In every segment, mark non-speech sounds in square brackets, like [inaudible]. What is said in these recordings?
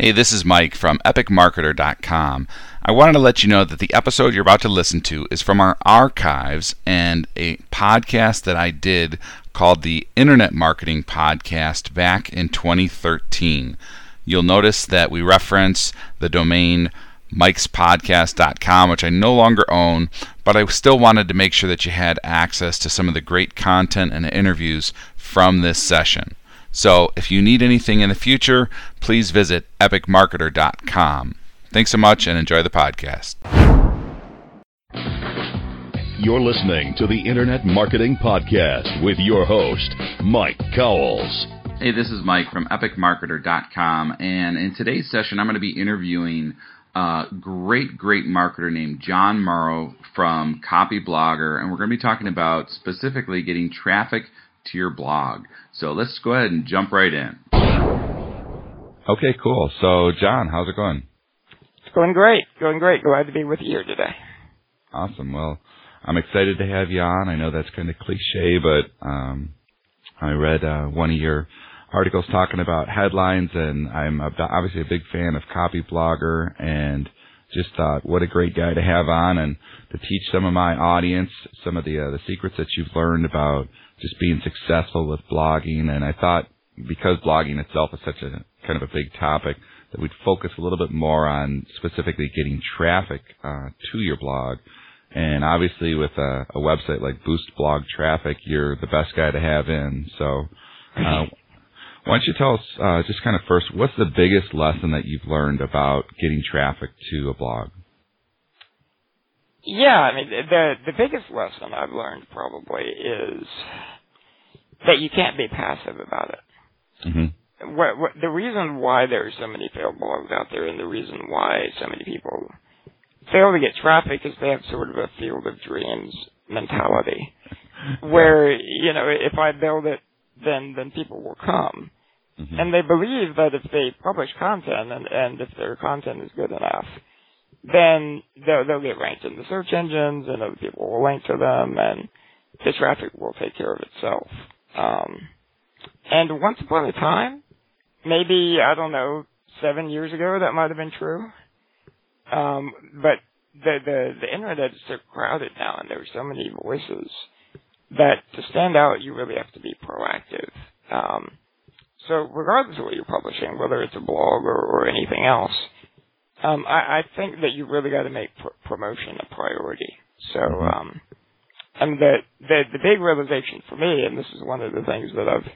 Hey, this is Mike from epicmarketer.com. I wanted to let you know that the episode you're about to listen to is from our archives and a podcast that I did called the Internet Marketing Podcast back in 2013. You'll notice that we reference the domain mikespodcast.com, which I no longer own, but I still wanted to make sure that you had access to some of the great content and interviews from this session. So if you need anything in the future, please visit epicmarketer.com. Thanks so much and enjoy the podcast. You're listening to the Internet Marketing Podcast with your host, Mike Cowles. Hey, this is Mike from epicmarketer.com, and in today's session, I'm going to be interviewing a great, great marketer named Jon Morrow from Copyblogger, and we're going to be talking about specifically getting traffic to your blog. So let's go ahead and jump right in. Okay, cool. So, Jon, how's it going? It's going great. Going great. Glad to be with you here today. Awesome. Well, I'm excited to have you on. I know that's kind of cliche, but um, I read uh, one of your articles talking about headlines, and I'm obviously a big fan of Copyblogger and just thought what a great guy to have on and to teach some of my audience some of the uh, the secrets that you've learned about just being successful with blogging. And I thought because blogging itself is such a kind of a big topic that we'd focus a little bit more on specifically getting traffic uh, to your blog. And obviously, with a, a website like Boost Blog Traffic, you're the best guy to have in. So, uh, why don't you tell us uh, just kind of first, what's the biggest lesson that you've learned about getting traffic to a blog? Yeah, I mean the the biggest lesson I've learned probably is that you can't be passive about it. Mm-hmm. What, what, the reason why there are so many failed blogs out there, and the reason why so many people fail to get traffic, is they have sort of a field of dreams mentality, [laughs] where you know if I build it, then then people will come. Mm-hmm. And they believe that if they publish content and, and if their content is good enough, then they'll, they'll get ranked in the search engines and other people will link to them and the traffic will take care of itself. Um, and once upon a time, maybe, I don't know, seven years ago that might have been true. Um, but the, the, the internet is so crowded now and there are so many voices that to stand out, you really have to be proactive. Um, so regardless of what you're publishing, whether it's a blog or, or anything else, um, I, I think that you really got to make pr- promotion a priority. So, mm-hmm. um, I mean, the, the the big realization for me, and this is one of the things that I've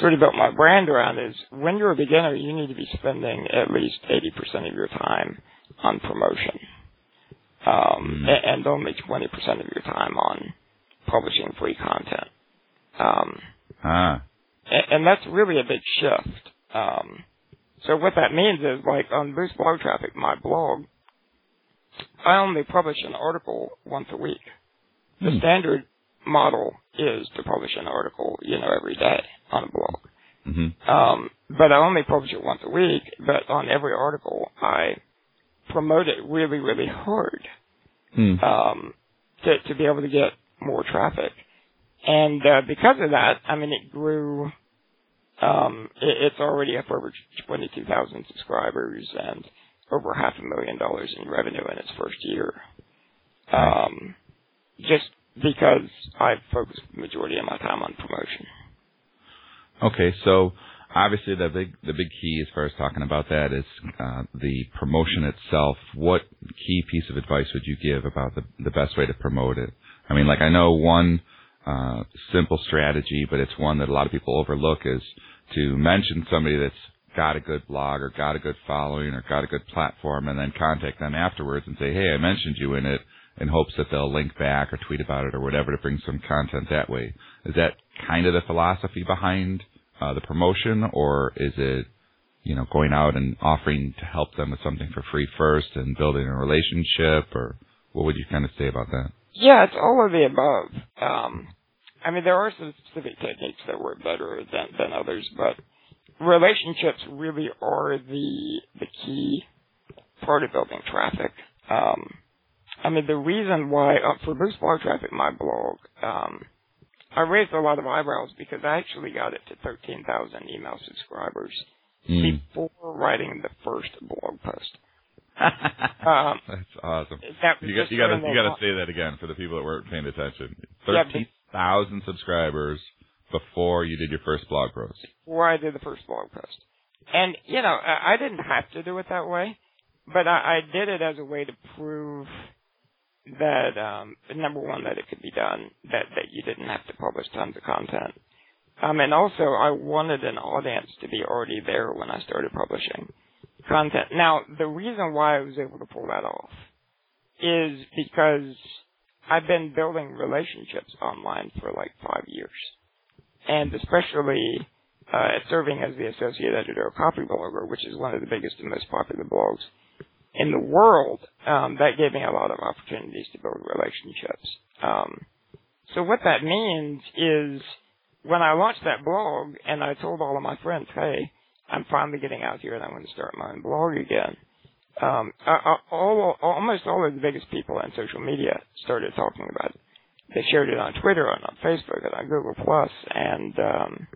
sort of built my brand around, is when you're a beginner, you need to be spending at least eighty percent of your time on promotion, um, mm. and, and only twenty percent of your time on publishing free content. Um, ah and, that's really a big shift. Um, so what that means is, like on Boost Blog Traffic, my blog, I only publish an article once a week. The hmm. standard model is to publish an article, you know, every day on a blog. Mm-hmm. Um, but I only publish it once a week. But on every article, I promote it really, really hard hmm. um, to to be able to get more traffic. And uh, because of that, I mean, it grew um, it, it's already up over 22,000 subscribers and over half a million dollars in revenue in its first year. Um, just because I've focused the majority of my time on promotion. Okay, so obviously the big the big key as far as talking about that is uh, the promotion itself. What key piece of advice would you give about the the best way to promote it? I mean, like I know one uh, simple strategy, but it's one that a lot of people overlook is to mention somebody that's got a good blog or got a good following or got a good platform and then contact them afterwards and say, hey, I mentioned you in it in hopes that they'll link back or tweet about it or whatever to bring some content that way. Is that kind of the philosophy behind uh, the promotion or is it, you know, going out and offering to help them with something for free first and building a relationship or what would you kind of say about that? Yeah, it's all of the above. Um, I mean, there are some specific techniques that work better than, than others, but relationships really are the the key part of building traffic. Um, I mean, the reason why uh, for Boost Blog Traffic, my blog, um, I raised a lot of eyebrows because I actually got it to 13,000 email subscribers Mm. before writing the first blog post. [laughs] Um, That's awesome. that You got you got to you got to say that again for the people that weren't paying attention. Thirteen thousand subscribers before you did your first blog post. before I did the first blog post. And, you know, I didn't have to do it that way, but I, I did it as a way to prove that, um, number one, that it could be done, that, that you didn't have to publish tons of content. Um, and also I wanted an audience to be already there when I started publishing content. Now, the reason why I was able to pull that off is because I've been building relationships online for like five years. And especially uh, serving as the associate editor of Copyblogger, which is one of the biggest and most popular blogs in the world, um, that gave me a lot of opportunities to build relationships. Um, so what that means is when I launched that blog and I told all of my friends, hey, I'm finally getting out here and I'm going to start my own blog again. Um, all, almost all of the biggest people on social media started talking about it. They shared it on Twitter and on Facebook and on Google Plus, and um,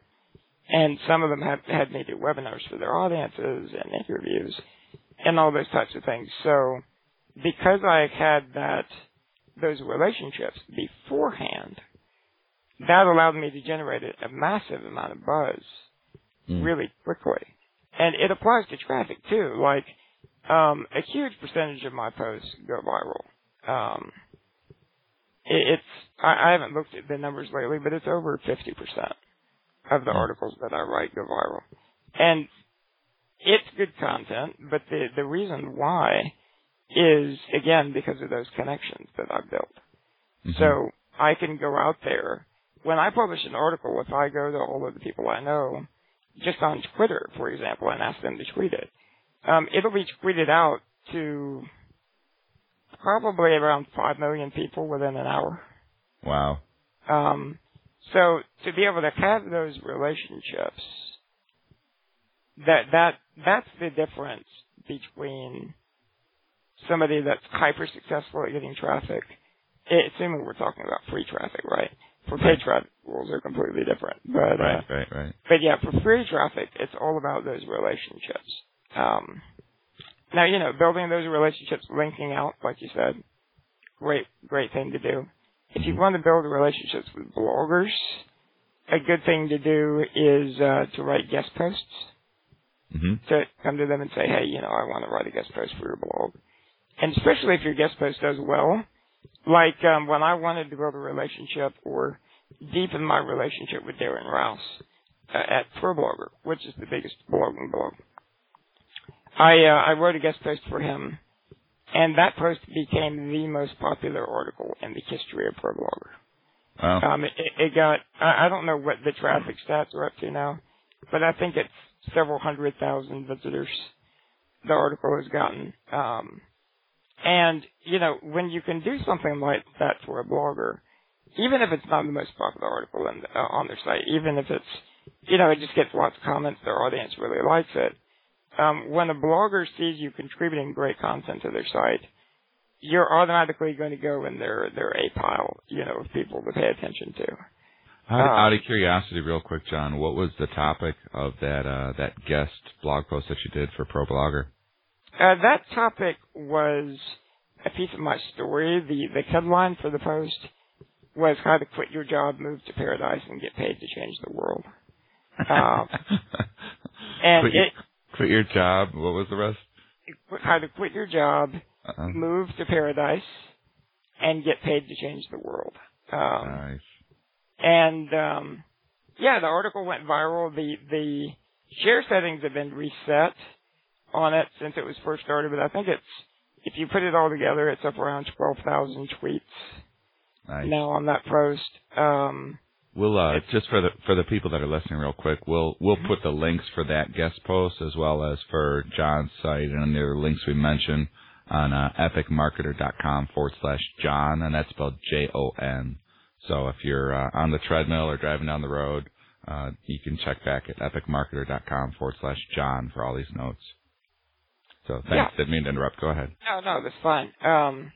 and some of them had had me do webinars for their audiences and interviews and all those types of things. So because I had that those relationships beforehand, that allowed me to generate a, a massive amount of buzz Mm. really quickly. And it applies to traffic too. Like, um, a huge percentage of my posts go viral. Um, it, it's, I, I haven't looked at the numbers lately, but it's over 50% of the Hmm. articles that I write go viral. And it's good content, but the, the reason why is, again, because of those connections that I've built. Mhm. So I can go out there. When I publish an article, if I go to all of the people I know, just on Twitter, for example, and ask them to tweet it, um, it'll be tweeted out to probably around 5 million people within an hour. wow. Um, so to be able to have those relationships, that that that's the difference between somebody that's hyper successful at getting traffic. eh, Assuming we're talking about free traffic, right? For paid traffic, rules are completely different. But uh, Right, right, right. but yeah, for free traffic, it's all about those relationships. Um, now, you know, building those relationships, linking out, like you said, great, great thing to do. If you want to build relationships with bloggers, a good thing to do is uh, to write guest posts. hmm To come to them and say, hey, you know, I want to write a guest post for your blog. And especially if your guest post does well, like um, when I wanted to build a relationship or deepen my relationship with Darren Rowse uh, at ProBlogger, which is the biggest blogging blog. I uh, I wrote a guest post for him, and that post became the most popular article in the history of ProBlogger. Wow. Um, it, it got I, I don't know what the traffic stats are up to now, but I think it's several hundred thousand visitors. The article has gotten. Um, and you know when you can do something like that for a blogger, even if it's not the most popular article in, uh, on their site, even if it's you know it just gets lots of comments, their audience really likes it. Um, when a blogger sees you contributing great content to their site, you're automatically going to go in their their a pile, you know, of people to pay attention to. Out, Uh, out of curiosity, real quick, Jon, what was the topic of that uh, that guest blog post that you did for ProBlogger? Uh, that topic was a piece of my story. The the headline for the post was how to quit your job, move to paradise, and get paid to change the world. [laughs] Um, and it quit your job. What was the rest? how to quit your job, Uh-uh. move to paradise, and get paid to change the world. Um, Nice. And um, yeah, the article went viral. The the share settings have been reset on it since it was first started, but I think it's if you put it all together, it's up around twelve thousand tweets Nice. now on that post. Um, We'll uh, just for the for the people that are listening, real quick. We'll we'll put the links for that guest post as well as for Jon's site and the other links we mentioned on uh, epicmarketer.com forward slash Jon, and that's spelled J O N. So if you're uh, on the treadmill or driving down the road, uh, you can check back at epicmarketer.com forward slash John for all these notes. So thanks. Didn't mean to interrupt. Go ahead. no, no, that's fine. Um,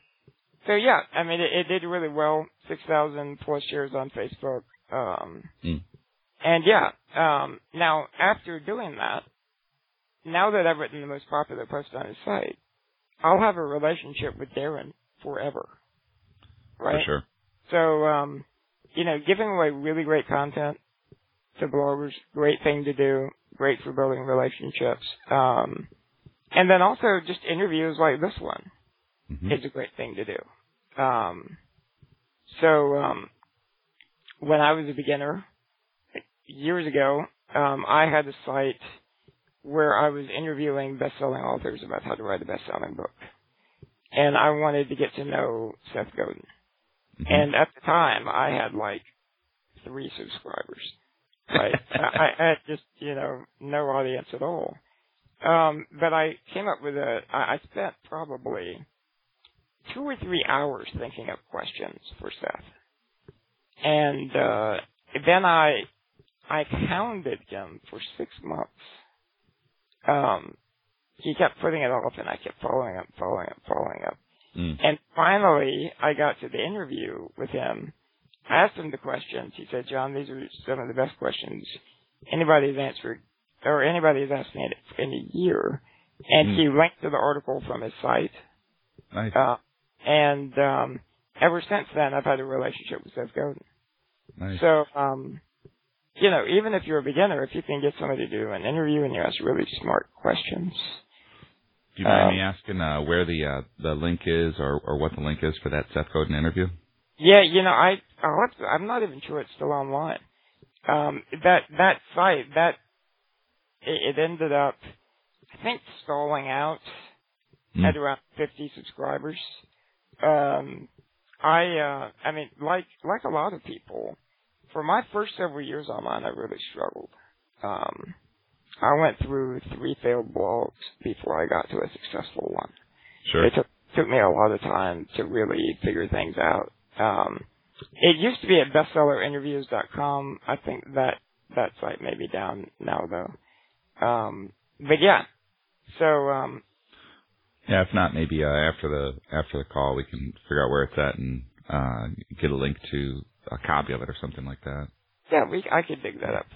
so yeah, I mean, it, it did really well. Six thousand plus shares on Facebook. Um, Mm. and yeah, um, now after doing that, now that I've written the most popular post on his site, I'll have a relationship with Darren forever. Right? For sure. So, um, you know, giving away really great content to bloggers, great thing to do, great for building relationships. Um, and then also just interviews like this one hmm is a great thing to do. Um, so, um, when I was a beginner years ago, um, I had a site where I was interviewing best-selling authors about how to write a best-selling book, and I wanted to get to know Seth Godin. hmm And at the time, I had like three subscribers. Right? [laughs] I, I had just, you know, no audience at all. Um, but I came up with a, I, I spent probably two or three hours thinking of questions for Seth. And, uh, then I, I hounded him for six months. Um, he kept putting it off and I kept following up, following up, following up. Mm. And finally, I got to the interview with him. I asked him the questions. He said, Jon, these are some of the best questions anybody's answered, or anybody's asked me in a year. And Hmm. he linked to the article from his site. Nice. Uh, and, um, ever since then, I've had a relationship with Seth Godin. Nice. So, um, you know, even if you're a beginner, if you can get somebody to do an interview and you ask really smart questions, Do you mind um, me asking uh, where the uh, the link is, or or what the link is for that Seth Godin interview? Yeah, you know, I to, I'm not even sure it's still online. Um, that that site that it, it ended up, I think, stalling out Mm. at around 50 subscribers. Um, I uh, I mean, like like a lot of people, for my first several years online, I really struggled. Um, I went through three failed blogs before I got to a successful one Sure. it took took me a lot of time to really figure things out. Um, it used to be at bestsellerinterviews.com. I think that that site may be down now though. Um, but yeah, so um, Yeah, if not, maybe uh, after the after the call, we can figure out where it's at and uh, get a link to a copy of it or something like that. yeah, we I could dig that up.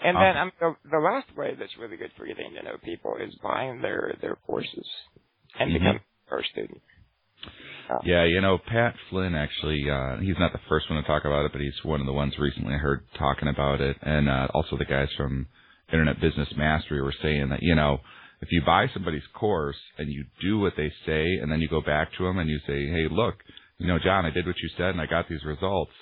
And then Awesome. um, the, the last way that's really good for getting to know people is buying their their courses and Mhm. becoming our student. Uh, Yeah, you know, Pat Flynn actually, uh, he's not the first one to talk about it, but he's one of the ones recently I heard talking about it. And, uh, also the guys from Internet Business Mastery were saying that, you know, if you buy somebody's course and you do what they say and then you go back to them and you say, hey, look, you know, Jon, I did what you said and I got these results.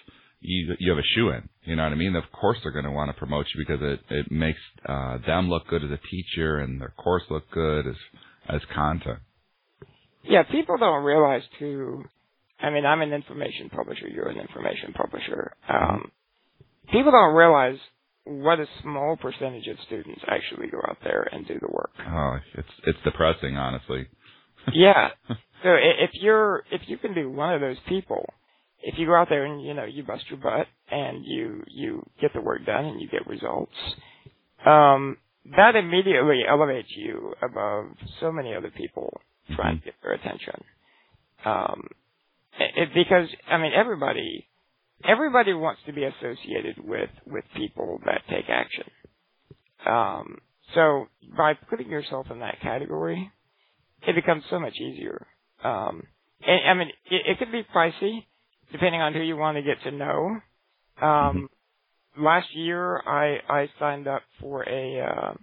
You, you have a shoe in. You know what I mean? Of course they're going to want to promote you because it, it makes, uh, them look good as a teacher and their course look good as, as content. Yeah, people don't realize too. I mean, I'm an information publisher. You're an information publisher. Um, people don't realize what a small percentage of students actually go out there and do the work. Oh, it's, it's depressing, honestly. [laughs] yeah. So if you're if you can be one of those people, if you go out there and you know you bust your butt and you you get the work done and you get results, um, that immediately elevates you above so many other people trying to get their attention. Um, it- because I mean everybody everybody wants to be associated with with people that take action. Um, so by putting yourself in that category, it becomes so much easier. Um, and, I mean, it, it could be pricey depending on who you want to get to know. Um, last year I I signed up for a uh,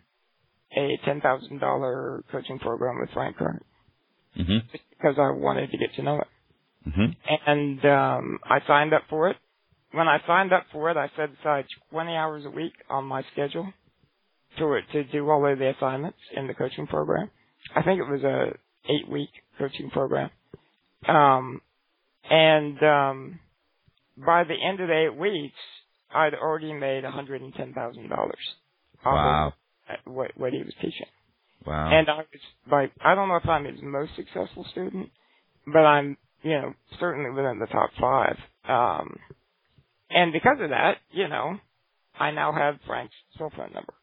a ten thousand dollar coaching program with Frank Kern hmm just because I wanted to get to know it. Hmm And um, I signed up for it. When I signed up for it, I set aside 20 hours a week on my schedule to to do all of the assignments in the coaching program. I think it was a eight week coaching program. Um, and um, by the end of the eight weeks, I'd already made $110,000 off Wow. what, what he was teaching. Wow. And I was like, I don't know if I'm his most successful student, but I'm, you know, certainly within the top five. Um, and because of that, you know, I now have Frank's cell phone number.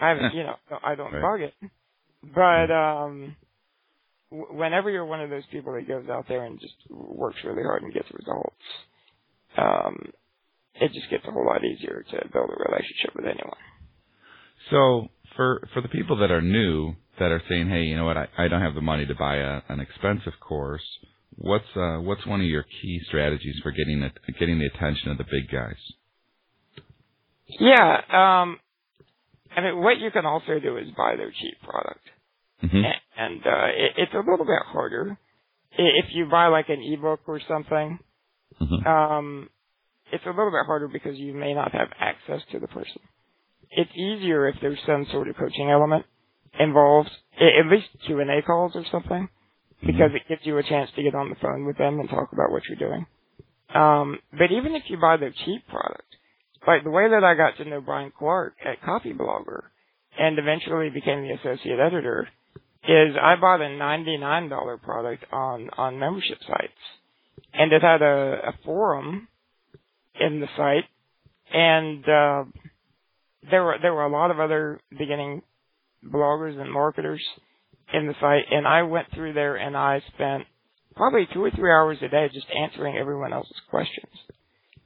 I haven't, you know, I don't Right. bug it, but um, w- whenever you're one of those people that goes out there and just works really hard and gets results, um, it just gets a whole lot easier to build a relationship with anyone. So for for the people that are new that are saying, hey, you know what, I, I don't have the money to buy a, an expensive course. What's uh, what's one of your key strategies for getting it, getting the attention of the big guys? Yeah, um, I mean, what you can also do is buy their cheap product, Mm-hmm. and, and uh, it, it's a little bit harder if you buy like an ebook or something. Mm-hmm. Um, it's a little bit harder because you may not have access to the person. It's easier if there's some sort of coaching element involved, at least Q and A calls or something, because it gives you a chance to get on the phone with them and talk about what you're doing. Um, but even if you buy their cheap product, like the way that I got to know Brian Clark at Copyblogger and eventually became the associate editor is I bought a $99 product on, on membership sites and it had a, a forum in the site and, uh, there were, there were a lot of other beginning bloggers and marketers in the site and I went through there and I spent probably two or three hours a day just answering everyone else's questions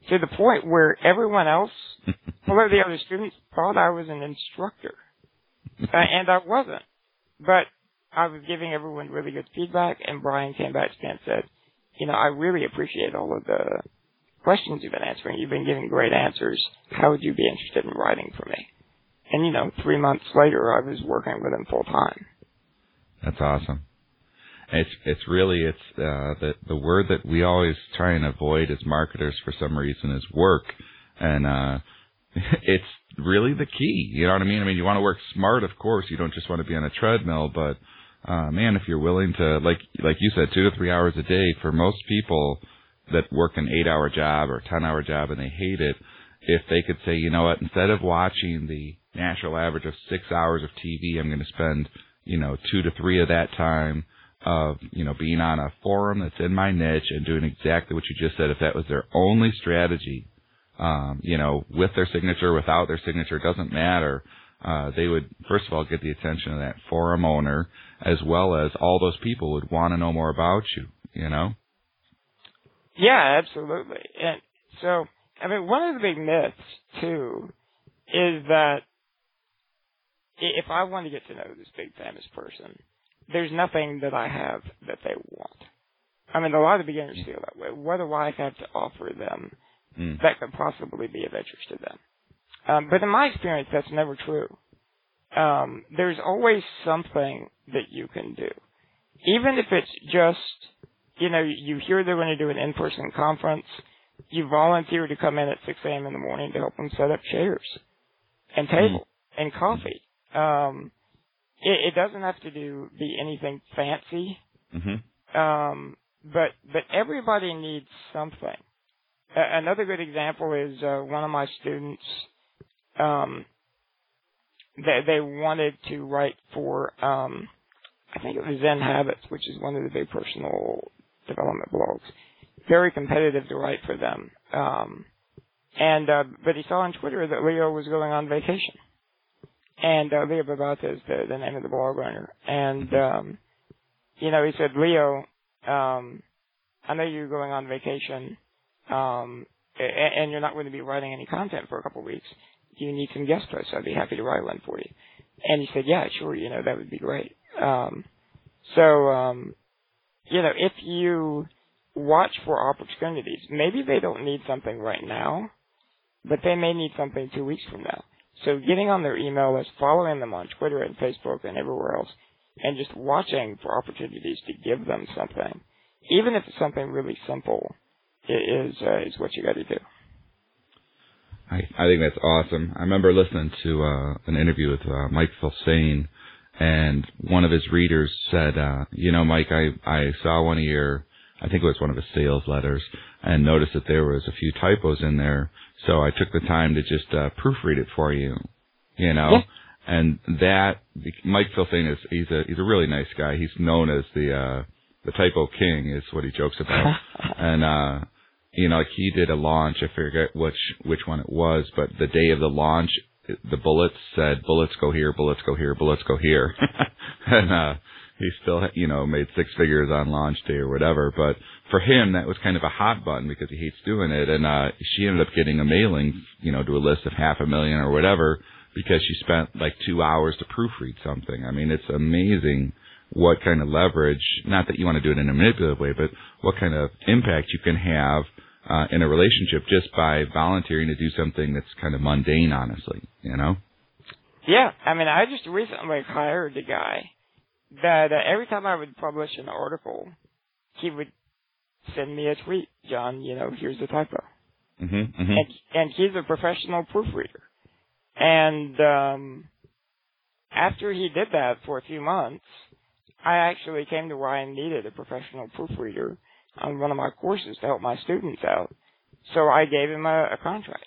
to the point where everyone else, [laughs] all of the other students, thought I was an instructor, uh, and I wasn't. But I was giving everyone really good feedback, and Brian came back to me and said, "You know, I really appreciate all of the questions you've been answering. You've been giving great answers. How would you be interested in writing for me?" And you know, three months later, I was working with him full time. That's awesome. It's it's really it's uh, the the word that we always try and avoid as marketers for some reason is work, and uh, [laughs] it's really the key. You know what I mean? I mean, you want to work smart, of course. You don't just want to be on a treadmill, but uh, man, if you're willing to, like like you said, two to three hours a day for most people that work an eight hour job or ten hour job and they hate it, if they could say, you know what, instead of watching the national average of six hours of TV, I'm going to spend you know two to three of that time of you know being on a forum that's in my niche and doing exactly what you just said. If that was their only strategy, um, you know, with their signature, without their signature, doesn't matter. Uh, they would first of all get the attention of that forum owner, as well as all those people would want to know more about you. You know. Yeah, absolutely. And so, I mean, one of the big myths too is that if I want to get to know this big famous person, there's nothing that I have that they want. I mean, a lot of beginners feel that way. What do I have to offer them Mm. that could possibly be of interest to them? Um, but in my experience, that's never true. Um, there's always something that you can do, even if it's just, you know, you hear they're going to do an in-person conference, you volunteer to come in at 6 a.m. in the morning to help them set up chairs and table and coffee. Um, it, it doesn't have to do be anything fancy, Mm-hmm. um, but but everybody needs something. A- another good example is uh, one of my students. Um, they they wanted to write for um, I think it was Zen Habits, which is one of the big personal development blogs. Very competitive to write for them. Um, and uh, but he saw on Twitter that Leo was going on vacation, and uh, Leo Babauta is the, the name of the blog owner, and um, you know he said, Leo, um, I know you're going on vacation, um, and, and you're not going to be writing any content for a couple of weeks. Do you need some guest posts? I'd be happy to write one for you. And he said, yeah, sure, you know, that would be great. Um, so, um, you know, if you watch for opportunities, maybe they don't need something right now, but they may need something two weeks from now. So getting on their email list, following them on Twitter and Facebook and everywhere else, and just watching for opportunities to give them something, even if it's something really simple, is uh, is what you got to do. I I think that's awesome. I remember listening to uh, an interview with uh, Mike Filsaime, and one of his readers said, uh, "You know, Mike, I I saw one of your, I think it was one of his sales letters, and noticed that there was a few typos in there. So I took the time to just uh, proofread it for you. You know." Yeah. And that Mike Filsaime is he's a he's a really nice guy. He's known as the uh the typo king is what he jokes about. [laughs] and uh you know, like he did a launch. I forget which which one it was, but the day of the launch, the bullets said "bullets go here, bullets go here, bullets go here," [laughs] and uh, he still, you know, made six figures on launch day or whatever. But for him, that was kind of a hot button because he hates doing it. And uh, she ended up getting a mailing, you know, to a list of half a million or whatever because she spent like two hours to proofread something. I mean, it's amazing what kind of leverage, not that you want to do it in a manipulative way, but what kind of impact you can have uh, in a relationship just by volunteering to do something that's kind of mundane, honestly, you know? Yeah, I mean, I just recently hired a guy that uh, every time I would publish an article, he would send me a tweet, Jon, you know, here's the typo. Mm-hmm, mm-hmm. And, and he's a professional proofreader. And um, after he did that for a few months, I actually came to where I needed a professional proofreader on one of my courses to help my students out. So I gave him a, a contract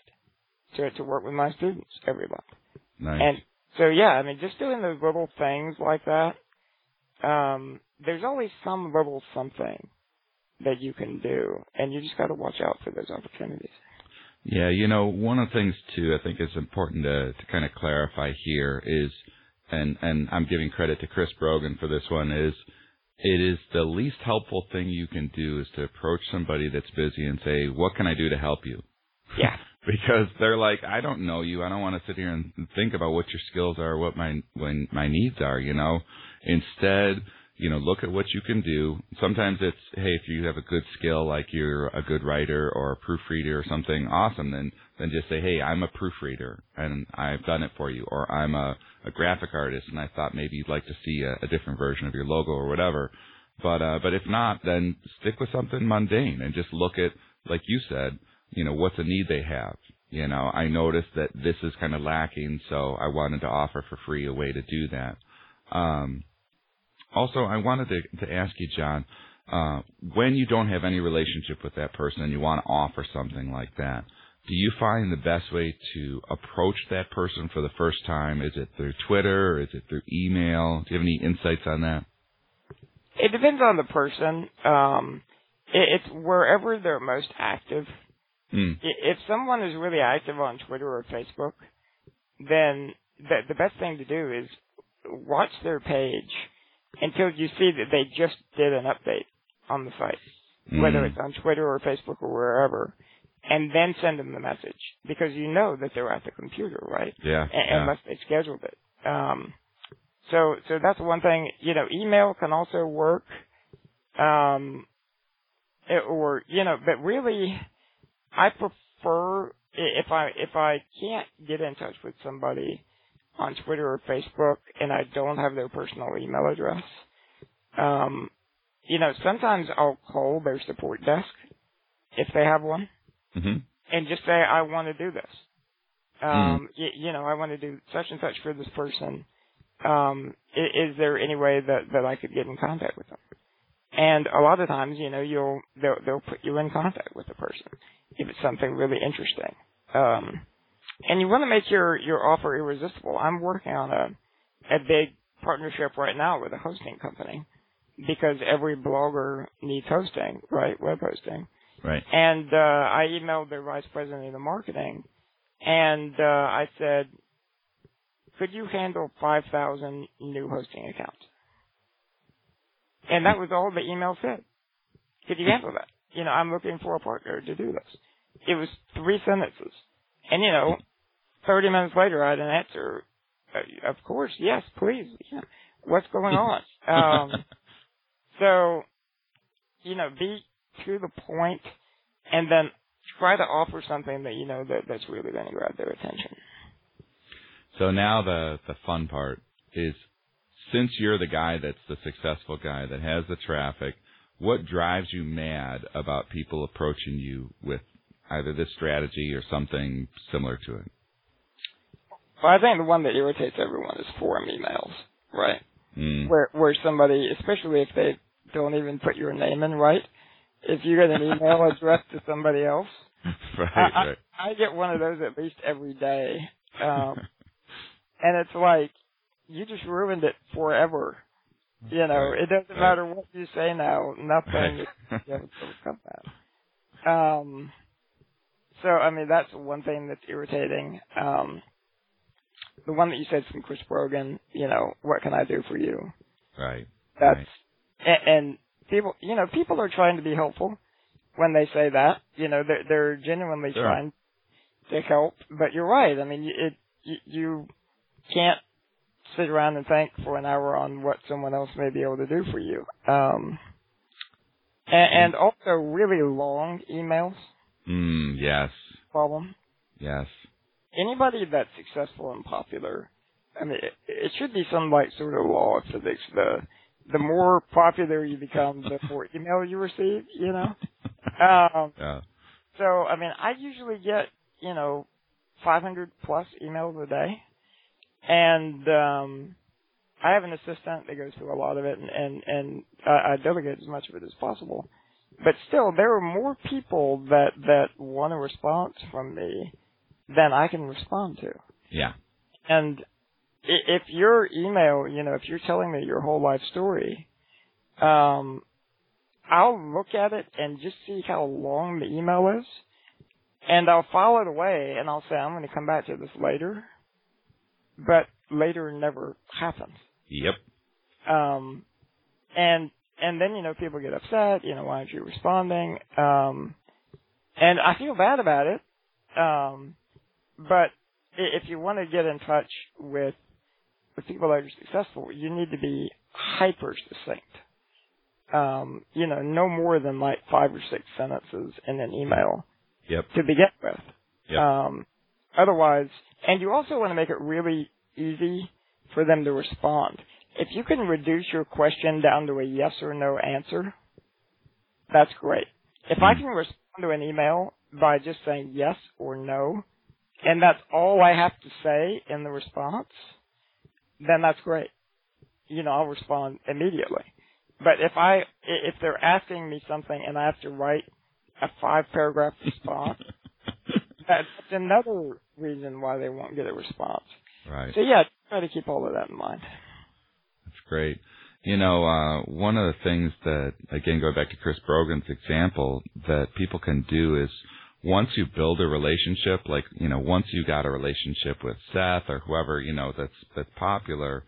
to to work with my students every month. Nice. And so yeah, I mean just doing those little things like that, um, there's always some little something that you can do and you just gotta watch out for those opportunities. Yeah, you know, one of the things too I think is important to to kind of clarify here is and and I'm giving credit to Chris Brogan for this one is it is the least helpful thing you can do is to approach somebody that's busy and say, "What can I do to help you?" Yeah. [laughs] because they're like, "I don't know you. I don't want to sit here and think about what your skills are, what my when my needs are." You know, instead, you know, look at what you can do. Sometimes it's, hey, if you have a good skill, like you're a good writer or a proofreader or something, awesome. Then then just say, hey, I'm a proofreader and I've done it for you, or I'm a, a graphic artist and I thought maybe you'd like to see a, a different version of your logo or whatever. But uh, but if not, then stick with something mundane and just look at, like you said, you know, what's a need they have. You know, I noticed that this is kind of lacking, so I wanted to offer for free a way to do that. Um, also, I wanted to, to ask you, Jon, uh, when you don't have any relationship with that person and you want to offer something like that, do you find the best way to approach that person for the first time? Is it through Twitter or is it through email? Do you have any insights on that? It depends on the person. Um, it, it's wherever they're most active. Mm. If someone is really active on Twitter or Facebook, then the, the best thing to do is watch their page until you see that they just did an update on the site, whether Mm. it's on Twitter or Facebook or wherever, and then send them the message because you know that they're at the computer, right? Yeah. Un- yeah. unless they scheduled it. Um, so so that's one thing. You know, email can also work. Um, it- or you know, but really, I prefer if I if I can't get in touch with somebody on Twitter or Facebook and I don't have their personal email address. Um, you know, sometimes I'll call their support desk if they have one Mhm. and just say I want to do this. Um, y- you know, I want to do such and such for this person. Um, is, is there any way that that I could get in contact with them? And a lot of times, you know, you'll they'll they'll put you in contact with the person if it's something really interesting. Um, and you want to make your your offer irresistible. I'm working on a a big partnership right now with a hosting company because every blogger needs hosting, right? Web hosting. Right. And uh, I emailed their vice president of marketing, and uh, I said, "Could you handle 5,000 new hosting accounts?" And that was all the email said. Could you handle that? You know, I'm looking for a partner to do this. It was three sentences, and you know, 30 minutes later, I had an answer. Uh, of course, yes, please. Yeah. What's going [laughs] on? um, so, you know, be to the point, and then try to offer something that you know that that's really going to grab their attention. So now the the fun part is since you're the guy that's the successful guy that has the traffic, what drives you mad about people approaching you with either this strategy or something similar to it? Well, I think the one that irritates everyone is forum emails, right? Mm. Where where somebody, especially if they don't even put your name in right, if you get an email addressed to somebody else, [laughs] right, I, I. I get one of those at least every day, um, and it's like you just ruined it forever. You know, Right, it doesn't matter what you say now, nothing is Right. to overcome that. Um, so I mean, that's one thing that's irritating. Um, the one that you said from Chris Brogan, you know, what can I do for you? right. That's Right. and, and people, you know, people are trying to be helpful when they say that. You know, they're they're genuinely Sure. trying to help. But you're right. I mean, it you, you can't sit around and think for an hour on what someone else may be able to do for you. Um, and, and also really long emails. Mm, yes. Problem. Yes. Anybody that's successful and popular, I mean, it, it should be some like sort of law of physics. The the more popular you become, the [laughs] more email you receive. You know. Um, [laughs] Yeah. so I mean, I usually get you know 500 plus emails a day, and um, I have an assistant that goes through a lot of it, and and, and I, I delegate as much of it as possible. But still, there are more people that that want a response from me than I can respond to. Yeah. And if your email, you know, if you're telling me your whole life story, um, I'll look at it and just see how long the email is, and I'll file it away, and I'll say I'm going to come back to this later. But later never happens. Yep. Um, and and then you know people get upset. You know, why aren't you responding? Um, and I feel bad about it. Um, but if you want to get in touch with with people that are successful, you need to be hyper succinct. Um, you know, no more than like five or six sentences in an email Yep. to begin with. Yep. Um, otherwise, and you also want to make it really easy for them to respond. If you can reduce your question down to a yes or no answer, that's great. If I Mhm. can respond to an email by just saying yes or no, and that's all I have to say in the response, then that's great. You know, I'll respond immediately. But if I, if they're asking me something and I have to write a five paragraph response, [laughs] that's another reason why they won't get a response. right. So yeah, try to keep all of that in mind. That's great. You know, uh, one of the things that, again, going back to Chris Brogan's example, that people can do is once you build a relationship, like, you know, once you got a relationship with Seth or whoever, you know, that's, that's popular,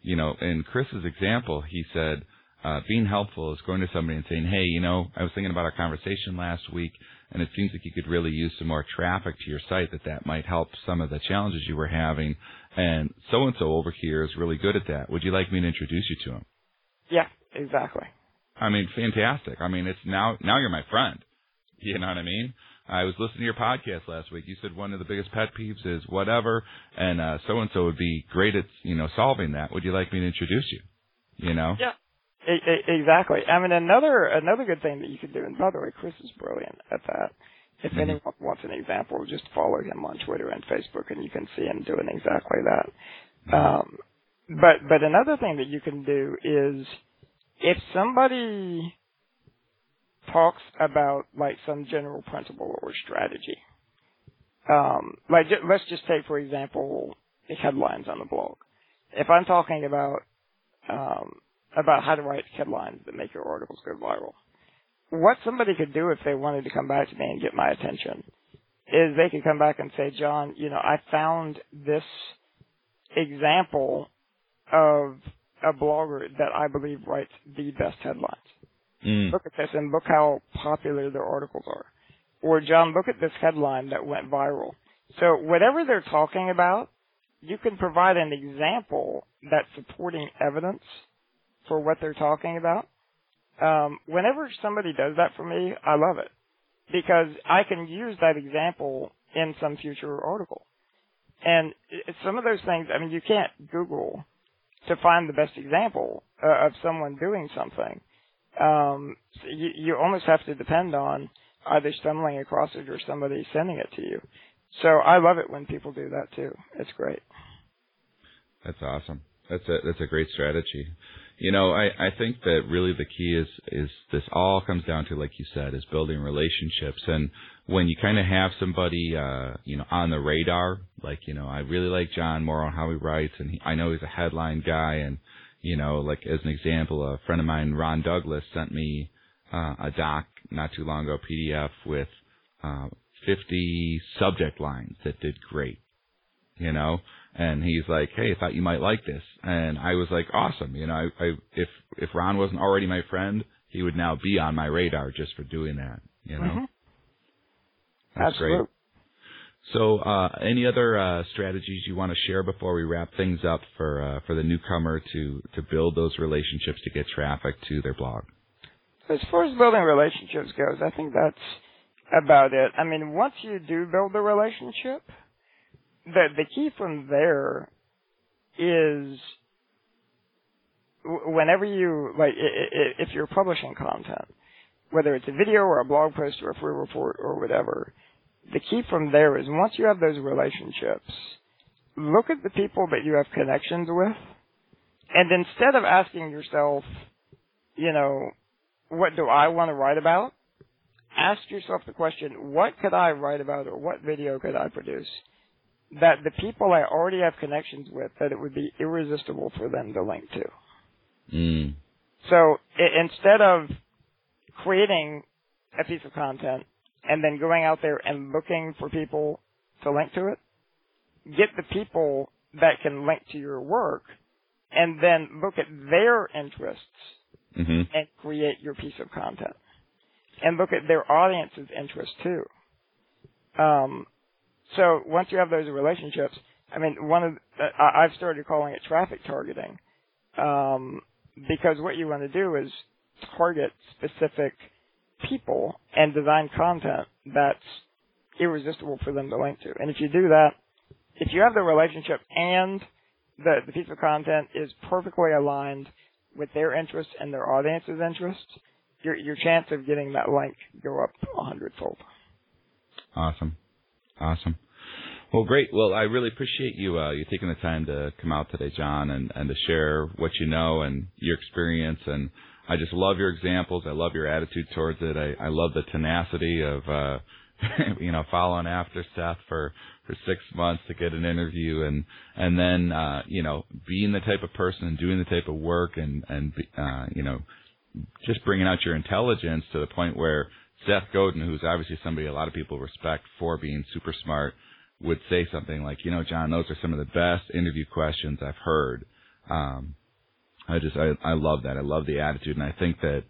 you know, in Chris's example, he said, uh, being helpful is going to somebody and saying, hey, you know, I was thinking about our conversation last week, and it seems like you could really use some more traffic to your site that that might help some of the challenges you were having. And so and so over here is really good at that. Would you like me to introduce you to him? Yeah, exactly. I mean, fantastic. I mean, it's now now you're my friend. [laughs] You know what I mean? I was listening to your podcast last week. You said one of the biggest pet peeves is whatever, and uh so and so would be great at you know solving that. Would you like me to introduce you? You know? Yeah. Exactly. I mean, another another good thing that you could do, and by the way, Chris is brilliant at that. If Mhm. anyone wants an example, just follow him on Twitter and Facebook, and you can see him doing exactly that. Um, but but another thing that you can do is if somebody talks about like some general principle or strategy, um, like let's just take for example the headlines on the blog. If I'm talking about um, about how to write headlines that make your articles go viral. What somebody could do if they wanted to come back to me and get my attention is they could come back and say, Jon, you know, I found this example of a blogger that I believe writes the best headlines. Mm. Look at this and look how popular their articles are. Or Jon, look at this headline that went viral. So whatever they're talking about, you can provide an example that's supporting evidence for what they're talking about. Um, whenever somebody does that for me, I love it because I can use that example in some future article. And some of those things, I mean, you can't Google to find the best example uh, of someone doing something. Um, so you, you almost have to depend on either stumbling across it or somebody sending it to you. So I love it when people do that too. It's great. That's awesome. That's a that's a great strategy. You know, I I think that really the key is is this all comes down to like you said is building relationships. And when you kind of have somebody uh you know on the radar like you know I really like Jon Morrow how he writes and he, I know he's a headline guy. And you know like as an example a friend of mine Ron Douglas sent me uh, a doc not too long ago PDF with uh 50 subject lines that did great you know and he's like, "Hey, I thought you might like this," and I was like, "Awesome!" You know, I, I if if Ron wasn't already my friend, he would now be on my radar just for doing that. You know, Mhm. that's Absolutely. great. So, uh, any other uh, strategies you want to share before we wrap things up for uh, for the newcomer to to build those relationships to get traffic to their blog? As far as building relationships goes, I think that's about it. I mean, once you do build the relationship, the the key from there is whenever you like if you're publishing content, whether it's a video or a blog post or a free report or whatever, the key from there is once you have those relationships, look at the people that you have connections with, and instead of asking yourself, you know, what do I want to write about? Ask yourself the question, what could I write about or what video could I produce that the people I already have connections with that it would be irresistible for them to link to? Mm. So I- instead of creating a piece of content and then going out there and looking for people to link to it, get the people that can link to your work and then look at their interests hmm and create your piece of content. And look at their audience's interests too. Um, so once you have those relationships, I mean, one of the, I've started calling it traffic targeting, um, because what you want to do is target specific people and design content that's irresistible for them to link to. And if you do that, if you have the relationship and the, the piece of content is perfectly aligned with their interests and their audience's interests, your your chance of getting that link go up a hundredfold. Awesome. Awesome. Well, great. Well, I really appreciate you uh, you taking the time to come out today, Jon, and, and to share what you know and your experience. And I just love your examples. I love your attitude towards it. I, I love the tenacity of uh, [laughs] you know following after Seth for for six months to get an interview, and and then uh, you know being the type of person and doing the type of work and and uh, you know just bringing out your intelligence to the point where Seth Godin, who's obviously somebody a lot of people respect for being super smart, would say something like, you know, Jon, those are some of the best interview questions I've heard. Um, I just, I, I love that. I love the attitude. And I think that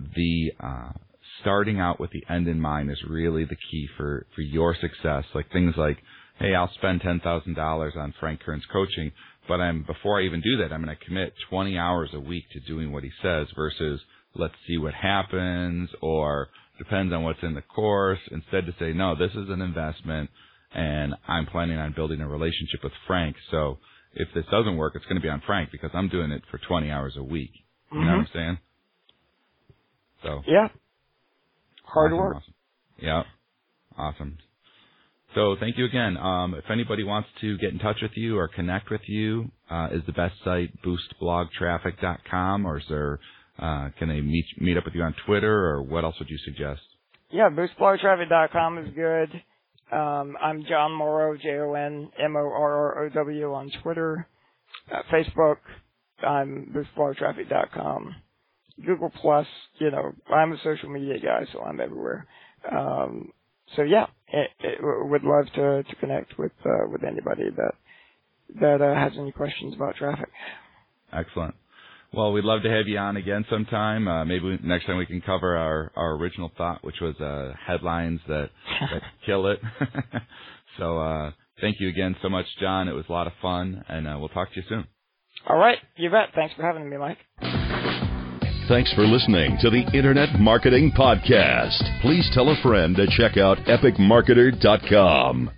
the, uh, starting out with the end in mind is really the key for, for your success. Like things like, hey, I'll spend $10,000 on Frank Kern's coaching, but I'm, before I even do that, I'm going to commit 20 hours a week to doing what he says versus let's see what happens or depends on what's in the course instead to say, no, this is an investment and I'm planning on building a relationship with Frank. So if this doesn't work, it's going to be on Frank because I'm doing it for 20 hours a week. You know what I'm saying? So Yeah. Hard awesome, work. Awesome. Yeah. Awesome. So thank you again. Um, if anybody wants to get in touch with you or connect with you, uh, is the best site boostblogtraffic.com or is there, uh, can they meet, meet up with you on Twitter or what else would you suggest? Yeah, boostblogtraffic.com is good. Um, I'm Jon Morrow, J-O-N-M-O-R-R-O-W on Twitter. Uh, Facebook, I'm boostblogtraffic.com. Google Plus, you know, I'm a social media guy, so I'm everywhere. Um, so yeah, it, it, would love to, to connect with, uh, with anybody that, that, uh, has any questions about traffic. Excellent. Well, we'd love to have you on again sometime. Uh, maybe we, next time we can cover our, our original thought, which was uh, headlines that, that [laughs] kill it. [laughs] so uh, thank you again so much, Jon. It was a lot of fun, and uh, we'll talk to you soon. All right, you bet. Thanks for having me, Mike. Thanks for listening to the Internet Marketing Podcast. Please tell a friend to check out epicmarketer.com.